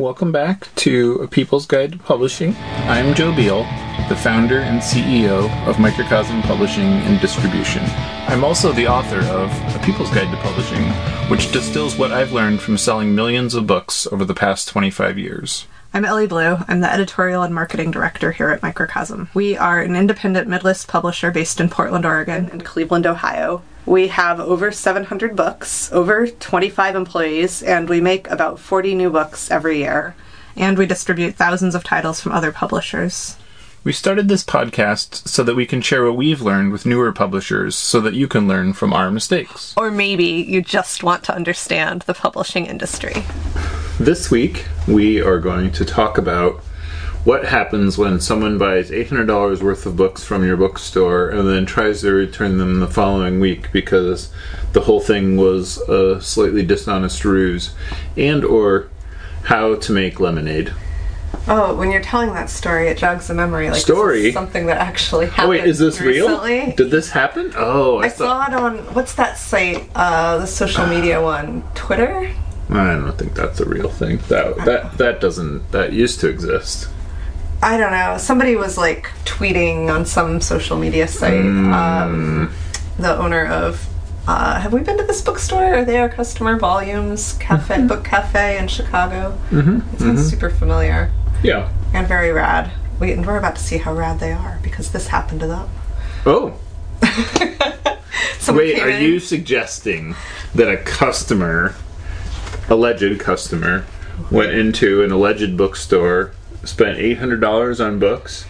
Welcome back to A People's Guide to Publishing. I'm Joe Biel, the founder and CEO of Microcosm Publishing and Distribution. I'm also the author of A People's Guide to Publishing, which distills what I've learned from selling millions of books over the past 25 years. I'm Elly Blue. I'm the editorial and marketing director here at Microcosm. We are an independent midlist publisher based in Portland, Oregon and Cleveland, Ohio. We have over 700 books, over 25 employees, and we make about 40 new books every year. And we distribute thousands of titles from other publishers. We started this podcast so that we can share what we've learned with newer publishers so that you can learn from our mistakes. Or maybe you just want to understand the publishing industry. This week, we are going to talk about what happens when someone buys $800 worth of books from your bookstore and then tries to return them the following week because the whole thing was a slightly dishonest ruse and or how to make lemonade. Oh, when you're telling that story, it jogs the memory. Like Story? something that actually happened. Oh wait, is this recently. real? Did this happen? Oh, I, I saw it on what's that site? Uh, the social media one, Twitter. I don't think that's a real thing. That that that doesn't that used to exist. I don't know. Somebody was like tweeting on some social media site. Hmm. Um, the owner of. Uh, have we been to this bookstore? Are they our customer? Volumes Cafe Mm-hmm. Book Cafe in Chicago. Mm-hmm. It sounds super familiar Yeah. and very rad. We, and we're about to see how rad they are because this happened to them. Oh, wait, are in- you suggesting that a customer, alleged customer, went into an alleged bookstore, spent $800 on books,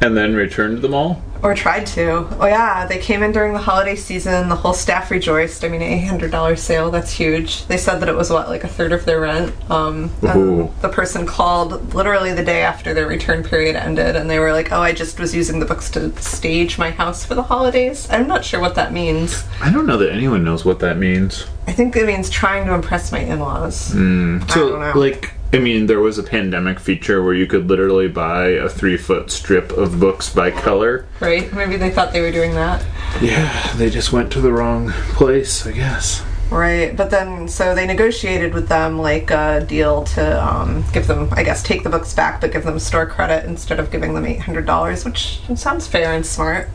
and then returned them all? Or tried to. Oh yeah, they came in during the holiday season. The whole staff rejoiced. I mean, eight hundred dollar sale. That's huge. They said that it was what like a third of their rent. Um, the person called literally the day after their return period ended, and they were like, "Oh, I just was using the books to stage my house for the holidays." I'm not sure what that means. I don't know that anyone knows what that means. I think it means trying to impress my in-laws. So, don't know. like, I mean, there was a pandemic feature where you could literally buy a three foot strip of books by color. Right? Maybe they thought they were doing that. Yeah, they just went to the wrong place, I guess. Right, but then so they negotiated with them like a deal to um, give them, I guess, take the books back, but give them store credit instead of giving them eight hundred dollars, which sounds fair and smart.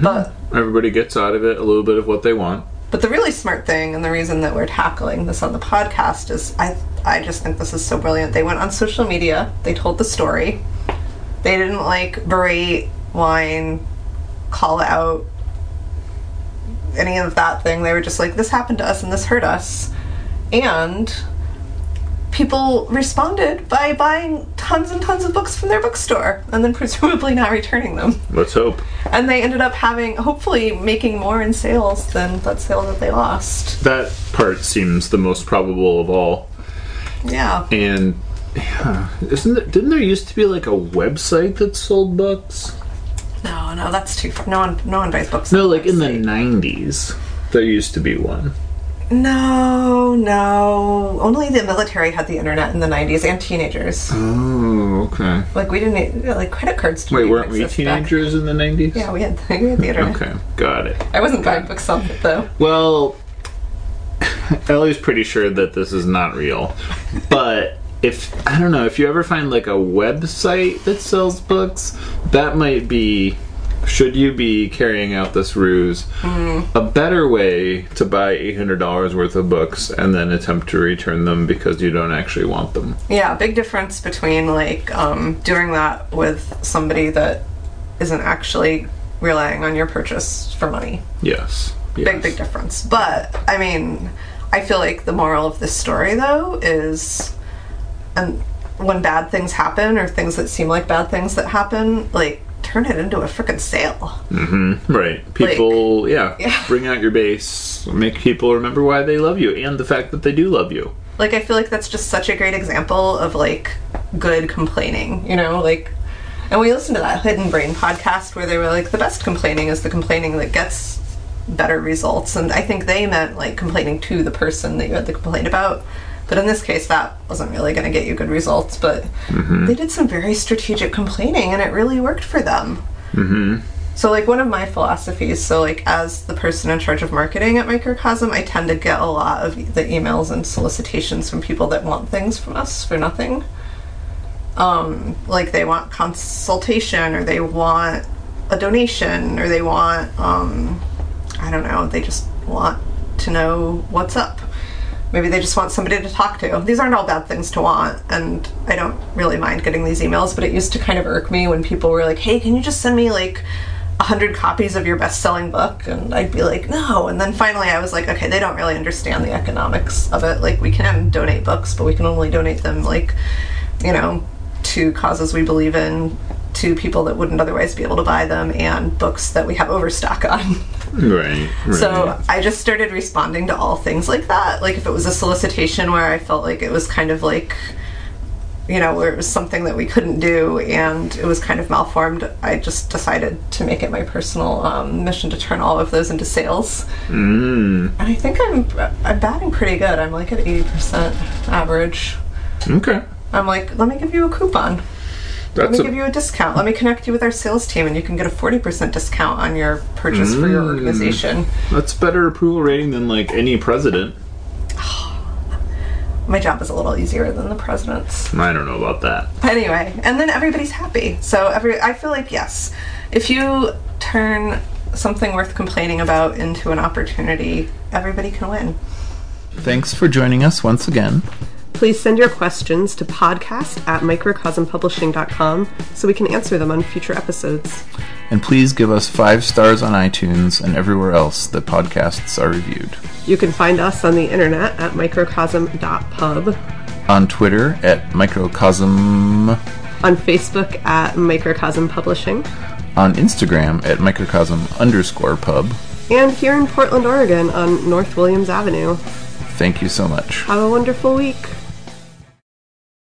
But Everybody gets out of it a little bit of what they want. But the really smart thing, and the reason that we're tackling this on the podcast is, I I just think this is so brilliant. They went on social media, they told the story, they didn't like berate, whine, call out any of that thing. They were just like, this happened to us and this hurt us. And people responded by buying tons and tons of books from their bookstore and then presumably not returning them. Let's hope. And they ended up having, hopefully, making more in sales than that sale that they lost. That part seems the most probable of all. Yeah. And yeah, isn't there, didn't there used to be like a website that sold books? No, no, that's too. No one, no one buys books. No, like in the '90s, there used to be one. No, no. Only the military had the internet in the '90s and teenagers. Oh, okay. Like we didn't need, like credit cards. Wait, weren't we exist back- teenagers in the '90s? Yeah, we had, we had the internet. Okay, got it. I wasn't buying books on it though. Well, Elly's pretty sure that this is not real, but if I don't know if you ever find like a website that sells books, that might be. Should you be carrying out this ruse, a better way to buy eight hundred dollars worth of books and then attempt to return them because you don't actually want them? Yeah, big difference between like um, doing that with somebody that isn't actually relying on your purchase for money. Yes. yes. Big, big difference. But I mean, I feel like the moral of this story though is, and when bad things happen or things that seem like bad things that happen, like turn it into a freaking sale. Mm-hmm. Right. People, yeah, Yeah. Bring out your base. Make people remember why they love you and the fact that they do love you. Like I feel like that's just such a great example of like good complaining, you know, like and we listened to that Hidden Brain podcast where they were like the best complaining is the complaining that gets better results and I think they meant like complaining to the person that you had the complaint about. But in this case that wasn't really going to get you good results, but they did some very strategic complaining and it really worked for them. So, like, one of my philosophies, so, like, as the person in charge of marketing at Microcosm, I tend to get a lot of the emails and solicitations from people that want things from us for nothing. Um, like, they want consultation, or they want a donation, or they want, um, I don't know, they just want to know what's up. Maybe they just want somebody to talk to. These aren't all bad things to want, and I don't really mind getting these emails, but it used to kind of irk me when people were like, hey, can you just send me like a hundred copies of your best selling book? And I'd be like, no. And then finally I was like, okay, they don't really understand the economics of it. Like, we can donate books, but we can only donate them, like, you know, to causes we believe in, to people that wouldn't otherwise be able to buy them, and books that we have overstock on. Right. right. So I just started responding to all things like that. Like if it was a solicitation where I felt like it was kind of like, you know, where it was something that we couldn't do and it was kind of malformed, I just decided to make it my personal um, mission to turn all of those into sales. Mm. And I think I'm I'm batting pretty good. I'm like at eighty percent average. Okay. I'm like, let me give you a coupon. Let That's me give you a discount. Let me connect you with our sales team, and you can get a forty percent discount on your purchase for your Mm. organization. that's better approval rating than like any president. My job is a little easier than the president's. I don't know about that. Anyway, and then everybody's happy. So every I feel like yes, if you turn something worth complaining about into an opportunity, everybody can win. Thanks for joining us once again. Please send your questions to podcast at microcosmpublishing.com so we can answer them on future episodes. And please give us five stars on iTunes and everywhere else that podcasts are reviewed. You can find us on the internet at microcosm.pub, On Twitter at microcosm, on Facebook at Microcosm Publishing, on Instagram at microcosm underscore pub. and here in Portland, Oregon on North Williams Avenue. Thank you so much. Have a wonderful week.